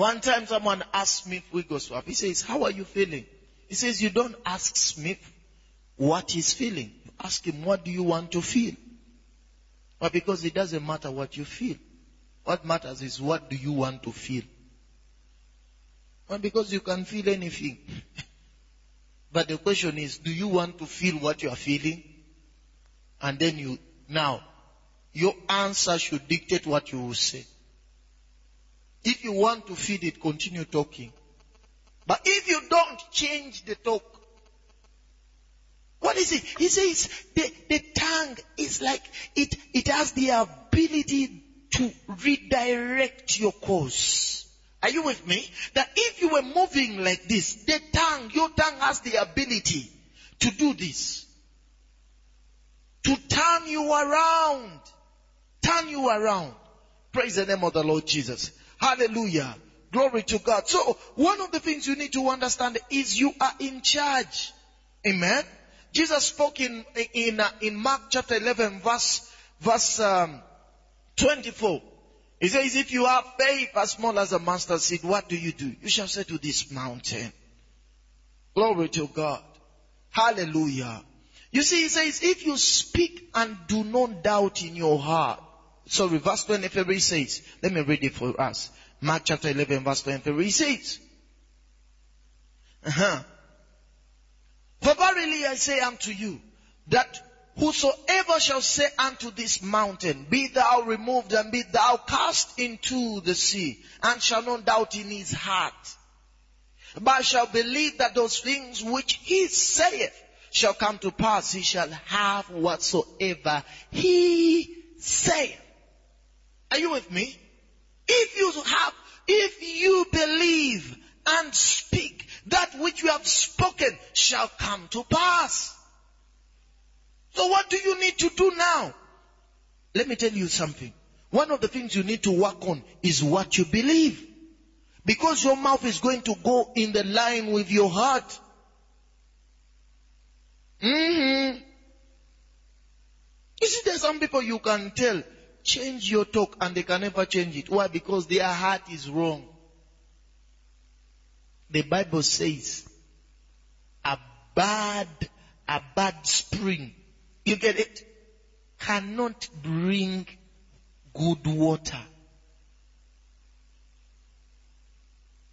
One time someone asked Smith Wigglesworth, he says, how are you feeling? He says, you don't ask Smith what he's feeling. You ask him, what do you want to feel? But because it doesn't matter what you feel. What matters is what do you want to feel? Well, because you can feel anything. but the question is, do you want to feel what you are feeling? And then you, now, your answer should dictate what you will say. If you want to feed it, continue talking. But if you don't change the talk, what is it? He says the, the tongue is like it, it has the ability to redirect your course. Are you with me? That if you were moving like this, the tongue, your tongue has the ability to do this. To turn you around. Turn you around. Praise the name of the Lord Jesus. Hallelujah. Glory to God. So, one of the things you need to understand is you are in charge. Amen. Jesus spoke in, in, uh, in Mark chapter 11 verse, verse, um, 24. He says, if you have faith as small as a mustard seed, what do you do? You shall say to this mountain. Glory to God. Hallelujah. You see, he says, if you speak and do not doubt in your heart. Sorry, verse 23 says, let me read it for us. Mark chapter 11 verse 23 says, uh-huh. For verily I say unto you, that whosoever shall say unto this mountain, be thou removed and be thou cast into the sea, and shall not doubt in his heart, but shall believe that those things which he saith shall come to pass, he shall have whatsoever he saith. Are you with me? If you have, if you believe and speak, that which you have spoken shall come to pass. So what do you need to do now? Let me tell you something. One of the things you need to work on is what you believe. Because your mouth is going to go in the line with your heart. Mm-hmm. You see, there's some people you can tell, change your talk and they can never change it. Why? Because their heart is wrong. The Bible says, a bad, a bad spring, you get it? Cannot bring good water.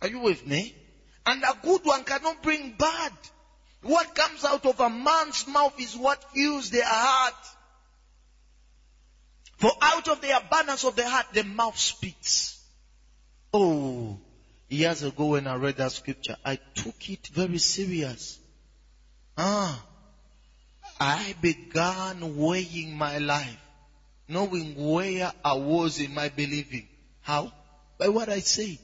Are you with me? And a good one cannot bring bad. What comes out of a man's mouth is what fills their heart. For out of the abundance of the heart, the mouth speaks. Oh, years ago when I read that scripture, I took it very serious. Ah, I began weighing my life, knowing where I was in my believing. How? By what I said.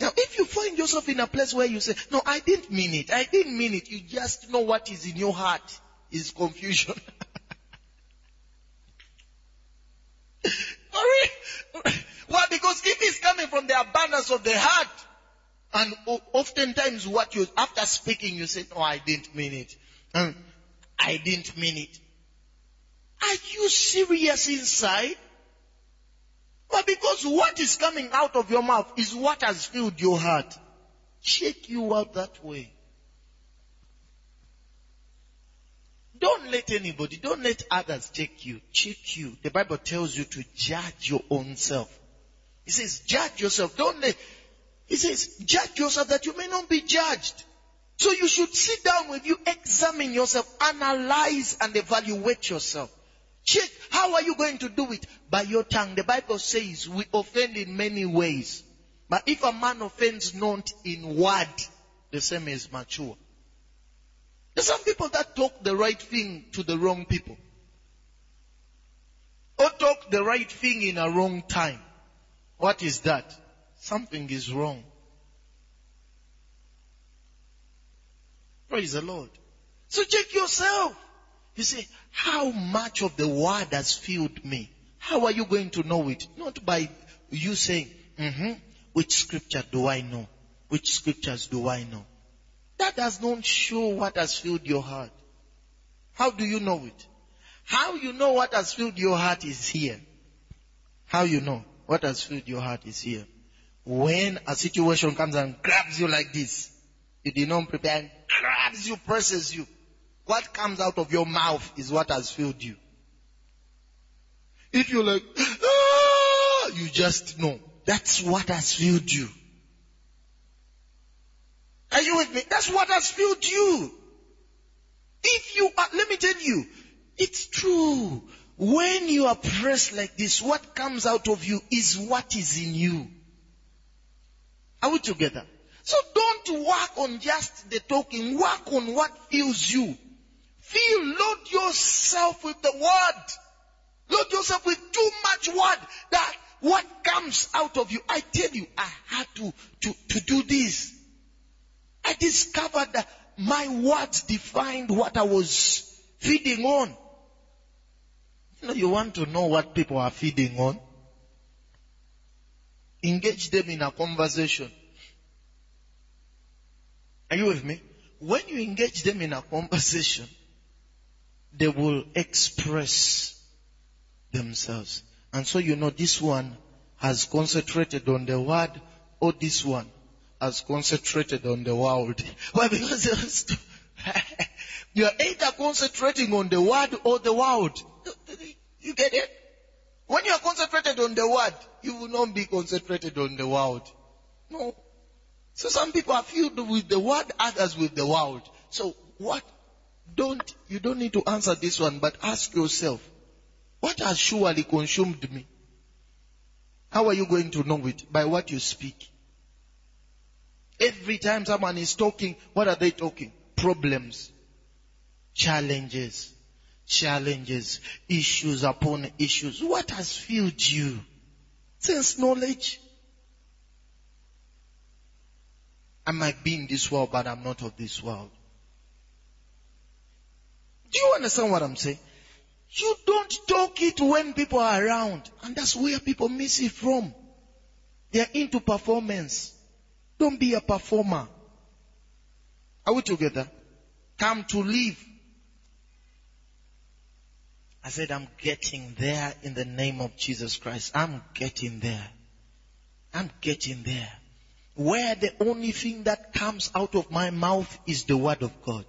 Now, if you find yourself in a place where you say, no, I didn't mean it. I didn't mean it. You just know what is in your heart is confusion. Why? Because if it's coming from the abundance of the heart, and oftentimes what you, after speaking, you say, no, I didn't mean it. Um, I didn't mean it. Are you serious inside? But because what is coming out of your mouth is what has filled your heart. Check you out that way. Don't let anybody, don't let others check you. Check you. The Bible tells you to judge your own self. It says, judge yourself. Don't let, it says, judge yourself that you may not be judged. So you should sit down with you, examine yourself, analyze and evaluate yourself. Check, how are you going to do it? By your tongue. The Bible says we offend in many ways. But if a man offends not in word, the same is mature. There's some people that talk the right thing to the wrong people. Or talk the right thing in a wrong time. What is that? Something is wrong. Praise the Lord. So check yourself. You say, how much of the word has filled me? How are you going to know it? Not by you saying, mm-hmm, which scripture do I know? Which scriptures do I know? That does not show what has filled your heart. How do you know it? How you know what has filled your heart is here. How you know? What has filled your heart is here. When a situation comes and grabs you like this, you did not prepare and grabs you, presses you. What comes out of your mouth is what has filled you. If you're like, ah, you just know. That's what has filled you. Are you with me? That's what has filled you. If you are, let me tell you, it's true. When you are pressed like this, what comes out of you is what is in you. Are we together? So don't work on just the talking, work on what fills you. Fill, load yourself with the word. Load yourself with too much word that what comes out of you. I tell you, I had to, to, to do this. I discovered that my words defined what I was feeding on. You know, you want to know what people are feeding on? Engage them in a conversation. Are you with me? When you engage them in a conversation, they will express themselves. And so you know this one has concentrated on the word or this one has concentrated on the world. Why? Because you are either concentrating on the word or the world. You get it? When you are concentrated on the word, you will not be concentrated on the world. No. So some people are filled with the word, others with the world. So what? Don't, you don't need to answer this one, but ask yourself, what has surely consumed me? How are you going to know it? By what you speak. Every time someone is talking, what are they talking? Problems, challenges, challenges, issues upon issues. What has filled you? Sense knowledge. I might be in this world, but I'm not of this world. Do you understand what I'm saying? You don't talk it when people are around. And that's where people miss it from. They're into performance. Don't be a performer. Are we together? Come to live. I said, I'm getting there in the name of Jesus Christ. I'm getting there. I'm getting there. Where the only thing that comes out of my mouth is the word of God.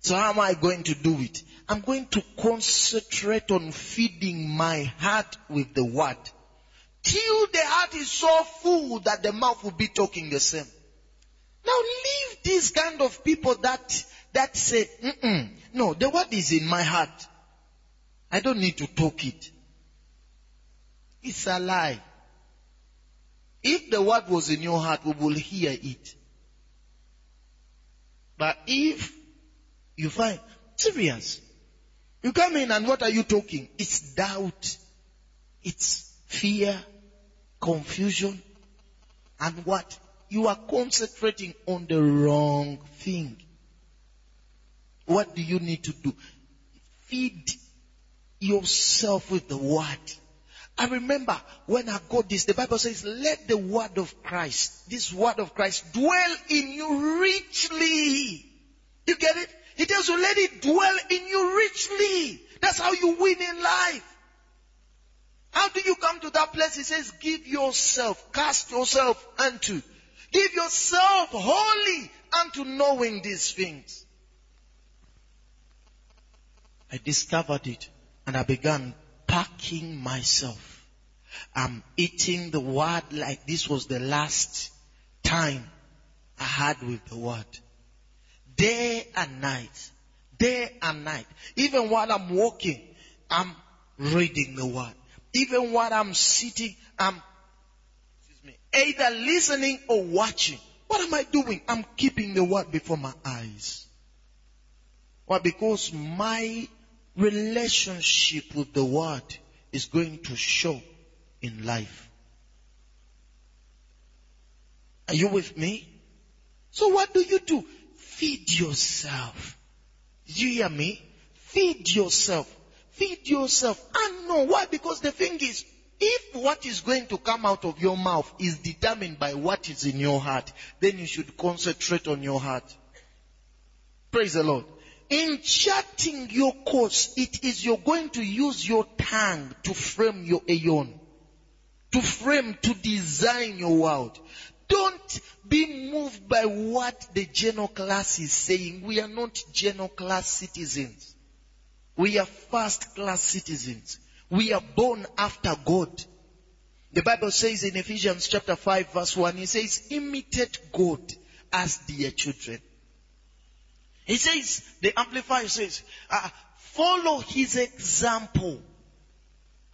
So how am I going to do it? I'm going to concentrate on feeding my heart with the word. Till the heart is so full that the mouth will be talking the same. Now leave these kind of people that, that say, no, the word is in my heart. I don't need to talk it. It's a lie. If the word was in your heart, we will hear it. But if you find, serious, you come in and what are you talking? It's doubt. It's fear, confusion, and what? You are concentrating on the wrong thing. What do you need to do? Feed yourself with the word. I remember when I got this, the Bible says, let the word of Christ, this word of Christ dwell in you richly. You get it? He tells you, let it dwell in you richly. That's how you win in life. How do you come to that place? He says, give yourself, cast yourself unto, give yourself wholly unto knowing these things. I discovered it and I began packing myself. I'm eating the word like this was the last time I had with the word. Day and night. Day and night. Even while I'm walking, I'm reading the word. Even while I'm sitting, I'm me, either listening or watching. What am I doing? I'm keeping the word before my eyes. Why? Because my relationship with the word is going to show in life. Are you with me? So what do you do? Feed yourself. You hear me? Feed yourself. Feed yourself. And know why? Because the thing is, if what is going to come out of your mouth is determined by what is in your heart, then you should concentrate on your heart. Praise the Lord. In charting your course, it is you're going to use your tongue to frame your aeon. to frame, to design your world. Don't be moved by what the general class is saying. We are not general class citizens. We are first class citizens. We are born after God. The Bible says in Ephesians chapter 5 verse 1, it says, imitate God as dear children. He says, the Amplifier says, uh, follow his example.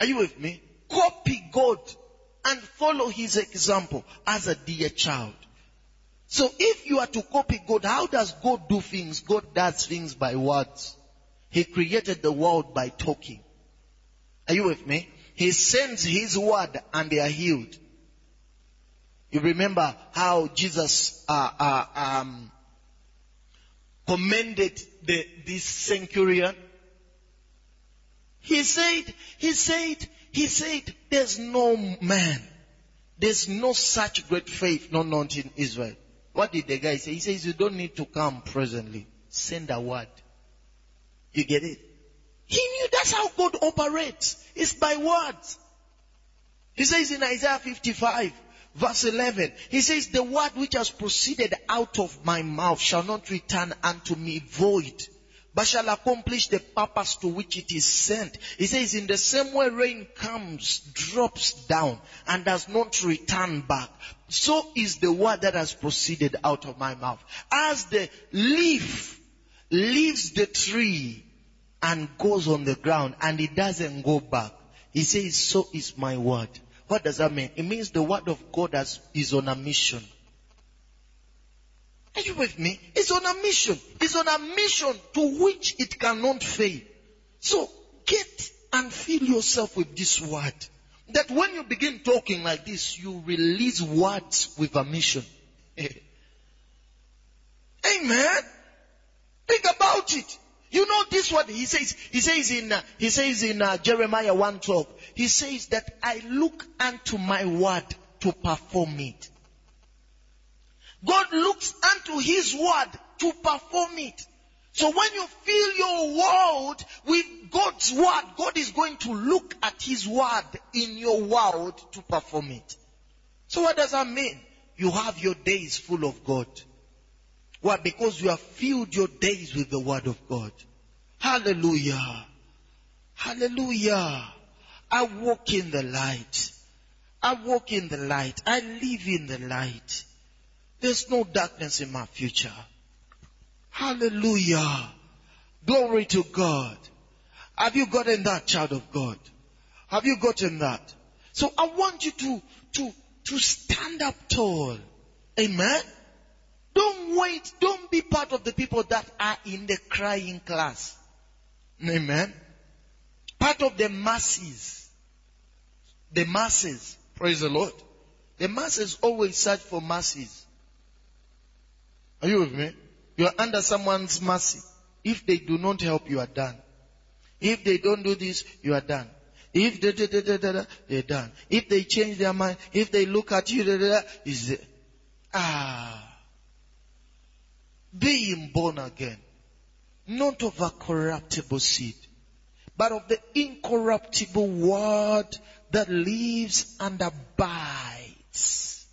Are you with me? Copy God and follow his example as a dear child. So if you are to copy God, how does God do things? God does things by words. He created the world by talking. Are you with me? He sends his word and they are healed. You remember how Jesus uh, uh, um, commended the, this centurion? He said, he said, he said, there's no man, there's no such great faith not known in Israel. What did the guy say? He says, you don't need to come presently. Send a word. You get it? He knew that's how God operates. It's by words. He says in Isaiah 55, verse 11, he says, the word which has proceeded out of my mouth shall not return unto me void, but shall accomplish the purpose to which it is sent. He says, in the same way rain comes, drops down, and does not return back. So is the word that has proceeded out of my mouth. As the leaf leaves the tree and goes on the ground and it doesn't go back. He says, so is my word. What does that mean? It means the word of God is on a mission. Are you with me? It's on a mission. It's on a mission to which it cannot fail. So get and fill yourself with this word. That when you begin talking like this, you release words with a mission. Amen. Think about it. You know this what he says. He says in uh, he says in uh, Jeremiah 1:12. He says that I look unto my word to perform it. God looks unto his word to perform it. So when you fill your world with God's word, God is going to look at his word in your world to perform it. So what does that mean? You have your days full of God. Why? Because you have filled your days with the word of God. Hallelujah. Hallelujah. I walk in the light. I walk in the light. I live in the light. There's no darkness in my future. Hallelujah. Glory to God. Have you gotten that, child of God? Have you gotten that? So I want you to, to, to stand up tall. Amen. Don't wait. Don't be part of the people that are in the crying class. Amen. Part of the masses. The masses. Praise the Lord. The masses always search for masses. Are you with me? You are under someone's mercy. If they do not help, you are done. If they don't do this, you are done. If they, da, da, da, da, they're done. If they change their mind, if they look at you, is? Ah. Being born again. Not of a corruptible seed, but of the incorruptible word that lives and abides.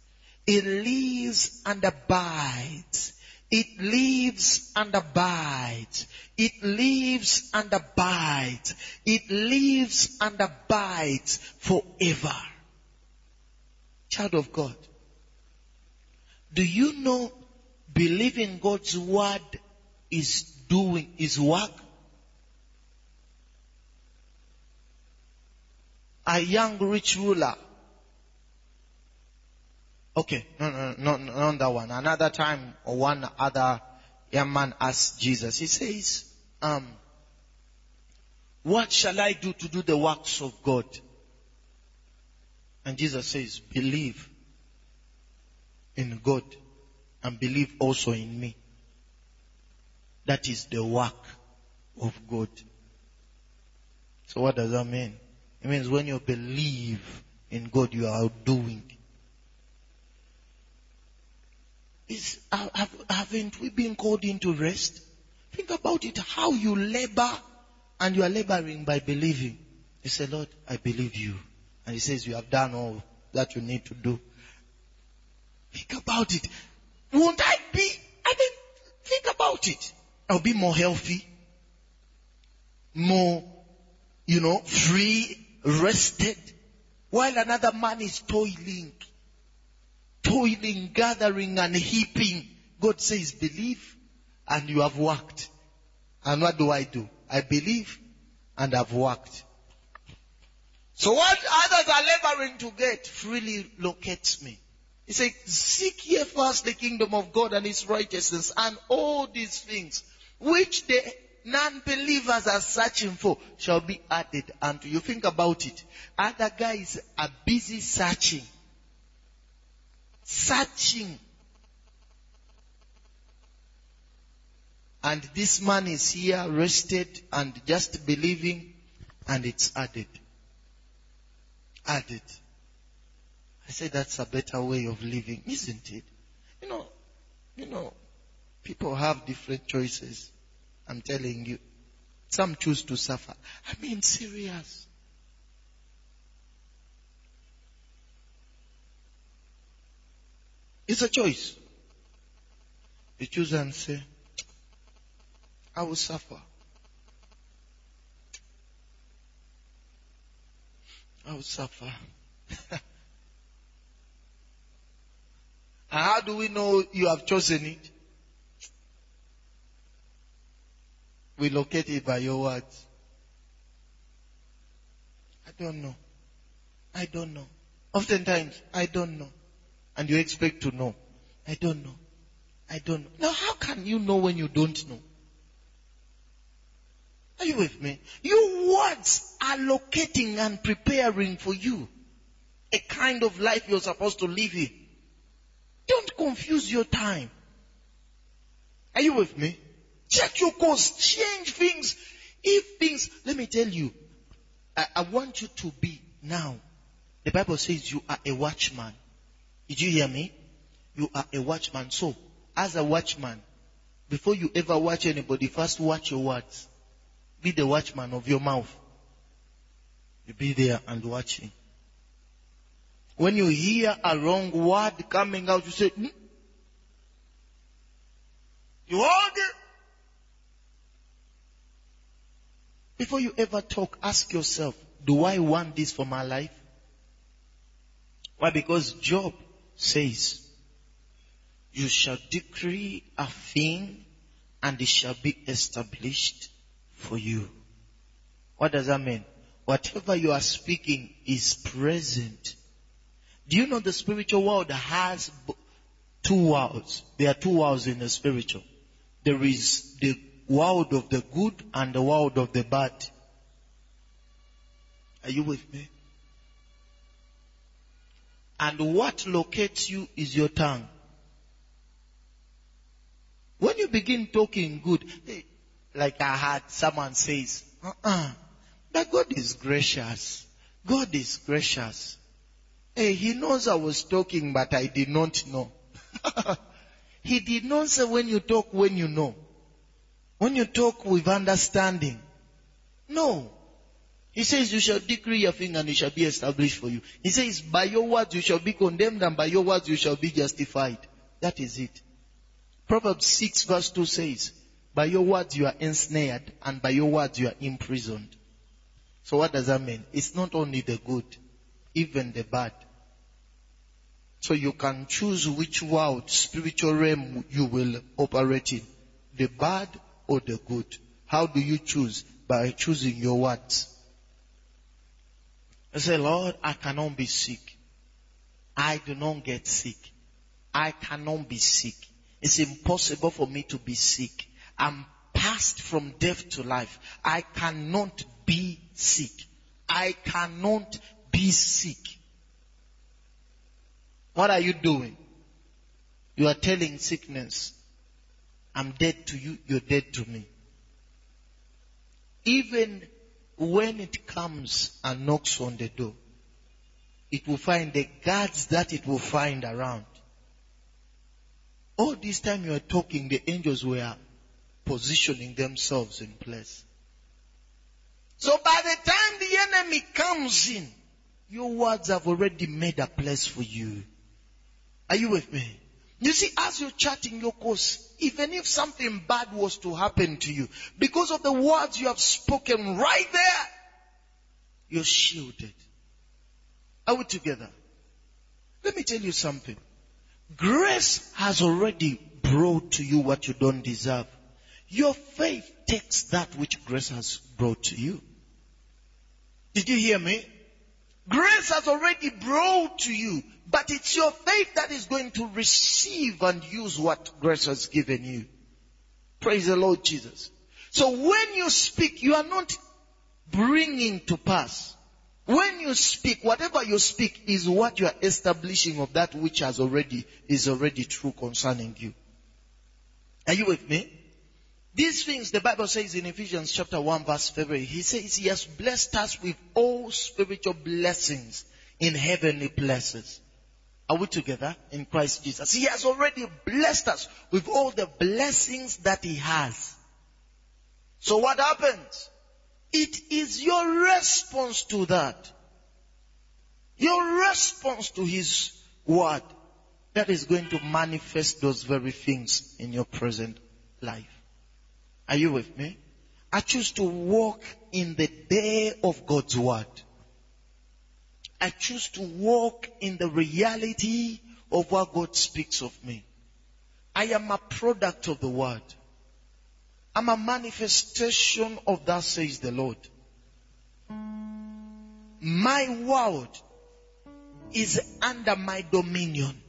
It lives and abides. It lives and abides. It lives and abides. It lives and abides forever. Child of God, do you know believing God's word is doing his work? A young rich ruler. Okay, no, no, no, not that one. Another time, one other young man asked Jesus. He says, um, what shall I do to do the works of God? And Jesus says, believe in God and believe also in me. That is the work of God. So what does that mean? It means when you believe in God, you are doing. Is, have, haven't we been called into rest? Think about it, how you labor and you are laboring by believing. You say, Lord, I believe you. And he says, you have done all that you need to do. Think about it. Won't I be, I mean, think about it. I'll be more healthy, more, you know, free, rested, while another man is toiling, toiling, gathering and heaping. God says, believe and you have worked. And what do I do? I believe and I've worked. So what others are laboring to get freely locates me. He said, seek ye first the kingdom of God and his righteousness and all these things which the non-believers are searching for shall be added unto you. Think about it. Other guys are busy searching. Searching. And this man is here rested and just believing and it's added. Added. I say that's a better way of living, isn't it? You know, you know, people have different choices. I'm telling you. Some choose to suffer. I mean, serious. It's a choice. You choose and say, I will suffer. I will suffer. how do we know you have chosen it? We locate it by your words. I don't know. I don't know. Oftentimes, I don't know. And you expect to know. I don't know. I don't know. Now, how can you know when you don't know? Are you with me? Your words are locating and preparing for you a kind of life you're supposed to live in. Don't confuse your time. Are you with me? Check your course. Change things. If things, let me tell you, I, I want you to be now. The Bible says you are a watchman. Did you hear me? You are a watchman. So, as a watchman, before you ever watch anybody, first watch your words. Be the watchman of your mouth. You be there and watching. When you hear a wrong word coming out, you say, hmm? You hold it. Before you ever talk, ask yourself, do I want this for my life? Why? Because Job says, you shall decree a thing and it shall be established for you. What does that mean? Whatever you are speaking is present. Do you know the spiritual world has two worlds? There are two worlds in the spiritual. There is the world of the good and the world of the bad. Are you with me? And what locates you is your tongue. When you begin talking good, like I had someone says, uh-uh, that God is gracious. God is gracious. Hey, he knows I was talking, but I did not know. he did not say when you talk, when you know. When you talk with understanding. No. He says you shall decree your thing and it shall be established for you. He says by your words you shall be condemned and by your words you shall be justified. That is it. Proverbs 6 verse 2 says, by your words you are ensnared, and by your words you are imprisoned. So what does that mean? It's not only the good, even the bad. So you can choose which world, spiritual realm you will operate in. The bad or the good. How do you choose? By choosing your words. I say, Lord, I cannot be sick. I do not get sick. I cannot be sick. It's impossible for me to be sick. I'm passed from death to life. I cannot be sick. I cannot be sick. What are you doing? You are telling sickness, I'm dead to you, you're dead to me. Even when it comes and knocks on the door, it will find the guards that it will find around. All this time you are talking, the angels were positioning themselves in place. So by the time the enemy comes in, Your words have already made a place for you. Are you with me? You see, as you're charting your course, even if something bad was to happen to you, because of the words you have spoken right there, you're shielded. Are we together? Let me tell you something. Grace has already brought to you what you don't deserve. Your faith takes that which grace has brought to you. Did you hear me? Grace has already brought to you, but it's your faith that is going to receive and use what grace has given you. Praise the Lord Jesus. So when you speak, you are not bringing to pass. When you speak, whatever you speak is what you are establishing of that which has already, is already true concerning you. Are you with me? These things the Bible says in Ephesians chapter 1 verse 5, he says he has blessed us with all spiritual blessings in heavenly places. Are we together in Christ Jesus? He has already blessed us with all the blessings that he has. So what happens? It is your response to that. Your response to his word that is going to manifest those very things in your present life. Are you with me? I choose to walk in the day of God's word. I choose to walk in the reality of what God speaks of me. I am a product of the word. I'm a manifestation of that says the Lord. My world is under my dominion.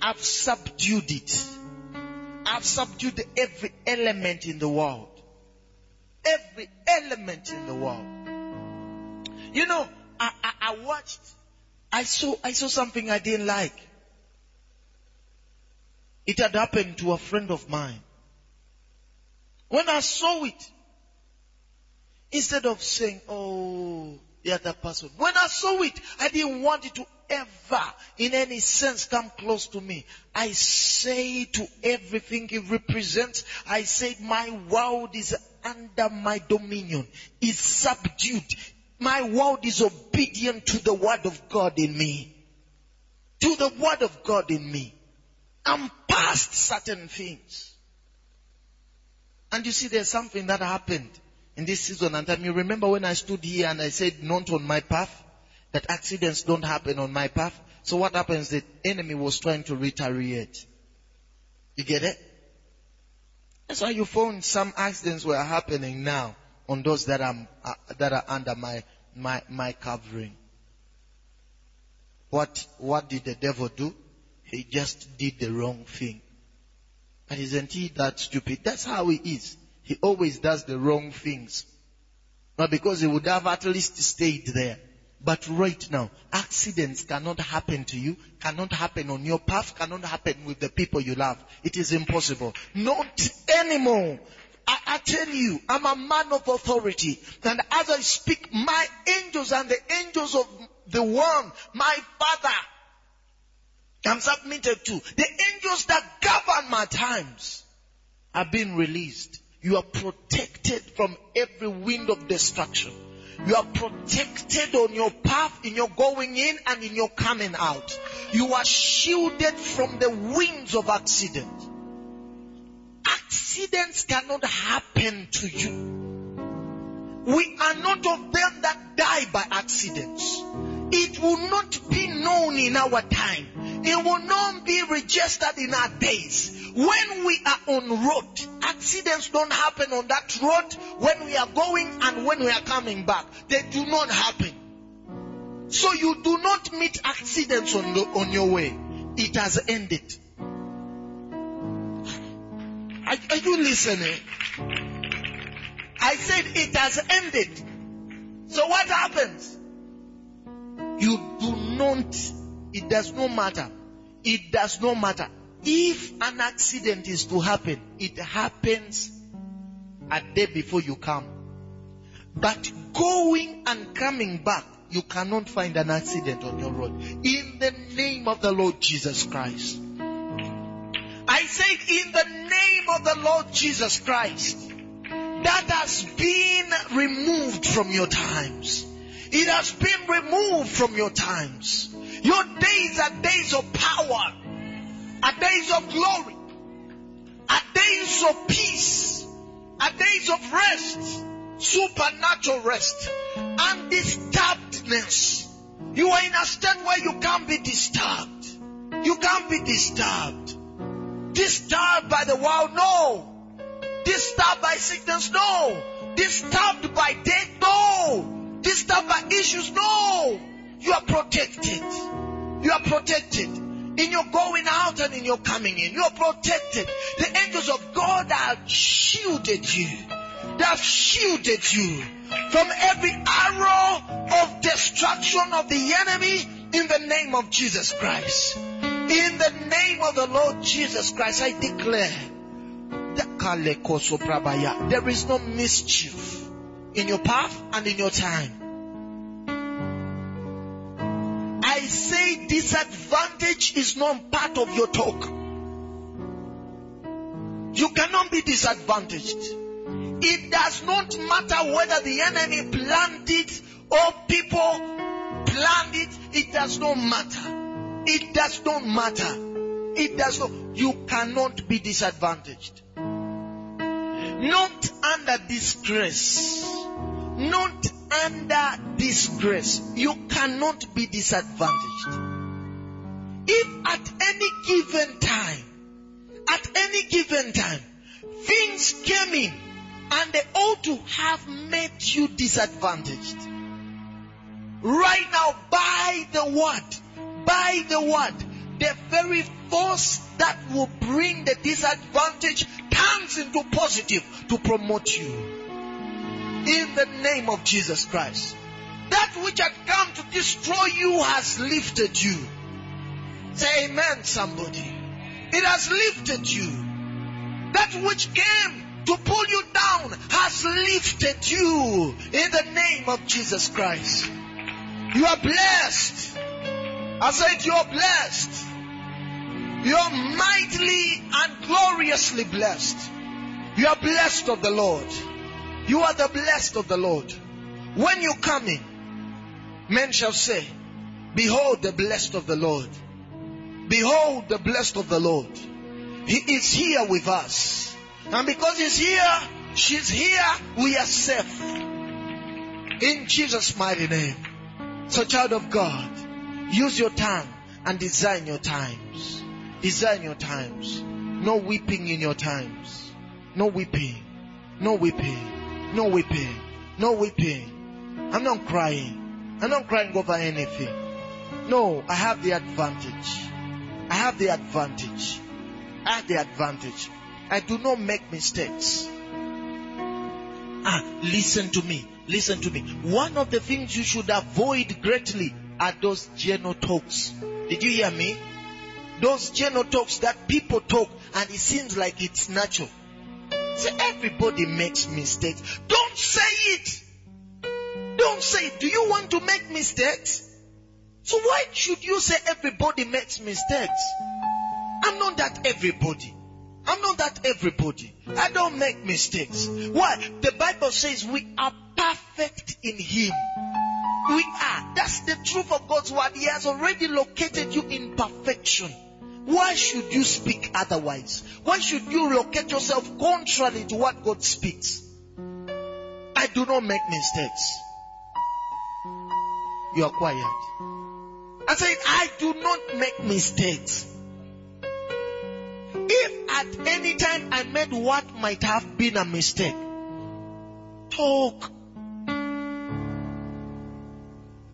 I've subdued it. I've subdued every element in the world. Every element in the world. You know, I, I, I watched, I saw, I saw something I didn't like. It had happened to a friend of mine. When I saw it, instead of saying, oh, the other person, when I saw it, I didn't want it to ever, in any sense, come close to me. I say to everything it represents, I say my world is under my dominion, is subdued. My world is obedient to the word of God in me. To the word of God in me. I'm past certain things. And you see, there's something that happened in this season and time. You remember when I stood here and I said, not on my path? That accidents don't happen on my path. So what happens? The enemy was trying to retaliate. You get it? That's why you found some accidents were happening now on those that are uh, that are under my my my covering. What what did the devil do? He just did the wrong thing. But isn't he that stupid? That's how he is. He always does the wrong things. But because he would have at least stayed there. But right now, accidents cannot happen to you, cannot happen on your path, cannot happen with the people you love. It is impossible. Not anymore. I, I, tell you, I'm a man of authority. And as I speak, my angels and the angels of the one, my father, I'm submitted to. The angels that govern my times are being released. You are protected from every wind of destruction. You are protected on your path in your going in and in your coming out. You are shielded from the winds of accident. Accidents cannot happen to you. We are not of them that die by accidents. It will not be known in our time. It will not be registered in our days. When we are on road, accidents don't happen on that road when we are going and when we are coming back. They do not happen. So you do not meet accidents on, the, on your way. It has ended. Are, are you listening? I said it has ended. So what happens? You do not, it does not matter. It does not matter. If an accident is to happen, it happens a day before you come. But going and coming back, you cannot find an accident on your road. In the name of the Lord Jesus Christ. I say in the name of the Lord Jesus Christ, that has been removed from your times. It has been removed from your times. Your days are days of power, are days of glory, are days of peace, are days of rest, supernatural rest, undisturbedness. You are in a state where you can't be disturbed. You can't be disturbed. Disturbed by the world? No. Disturbed by sickness? No. Disturbed by death? No. Disturbed by issues? No. You are protected. You are protected. In your going out and in your coming in, you are protected. The angels of God have shielded you. They have shielded you from every arrow of destruction of the enemy in the name of Jesus Christ. In the name of the Lord Jesus Christ, I declare there is no mischief in your path and in your time. I say disadvantage is not part of your talk. You cannot be disadvantaged. It does not matter whether the enemy planned it or people planned it. It does not matter. It does not matter. It does not. You cannot be disadvantaged. Not under disgrace. Not under disgrace. You cannot be disadvantaged. If at any given time, at any given time, things came in and they ought to have made you disadvantaged. Right now, by the word, by the word, the very force that will bring the disadvantage turns into positive to promote you. In the name of Jesus Christ. That which had come to destroy you has lifted you. Say amen, somebody. It has lifted you. That which came to pull you down has lifted you in the name of Jesus Christ. You are blessed. I said you're blessed. You're mightily and gloriously blessed. You are blessed of the Lord. You are the blessed of the Lord. When you come in, men shall say, Behold the blessed of the Lord. Behold the blessed of the Lord. He is here with us. And because He's here, she's here, we are safe. In Jesus' mighty name. So, child of God, use your tongue and design your times. Design your times. No weeping in your times. No weeping. No weeping. No weeping. No weeping. I'm not crying. I'm not crying over anything. No, I have the advantage. I have the advantage. I have the advantage. I do not make mistakes. Ah, listen to me. Listen to me. One of the things you should avoid greatly are those general. Did you hear me? Those general that people talk and it seems like it's natural. Say everybody makes mistakes. Don't say it. Don't say it. Do you want to make mistakes? So why should you say everybody makes mistakes? I'm not that everybody. I'm not that everybody. I don't make mistakes. Why? The Bible says we are perfect in Him. We are. That's the truth of God's word. He has already located you in perfection. Why should you speak otherwise? Why should you locate yourself contrary to what God speaks? I do not make mistakes. You are quiet. I said, I do not make mistakes. If at any time I made what might have been a mistake, talk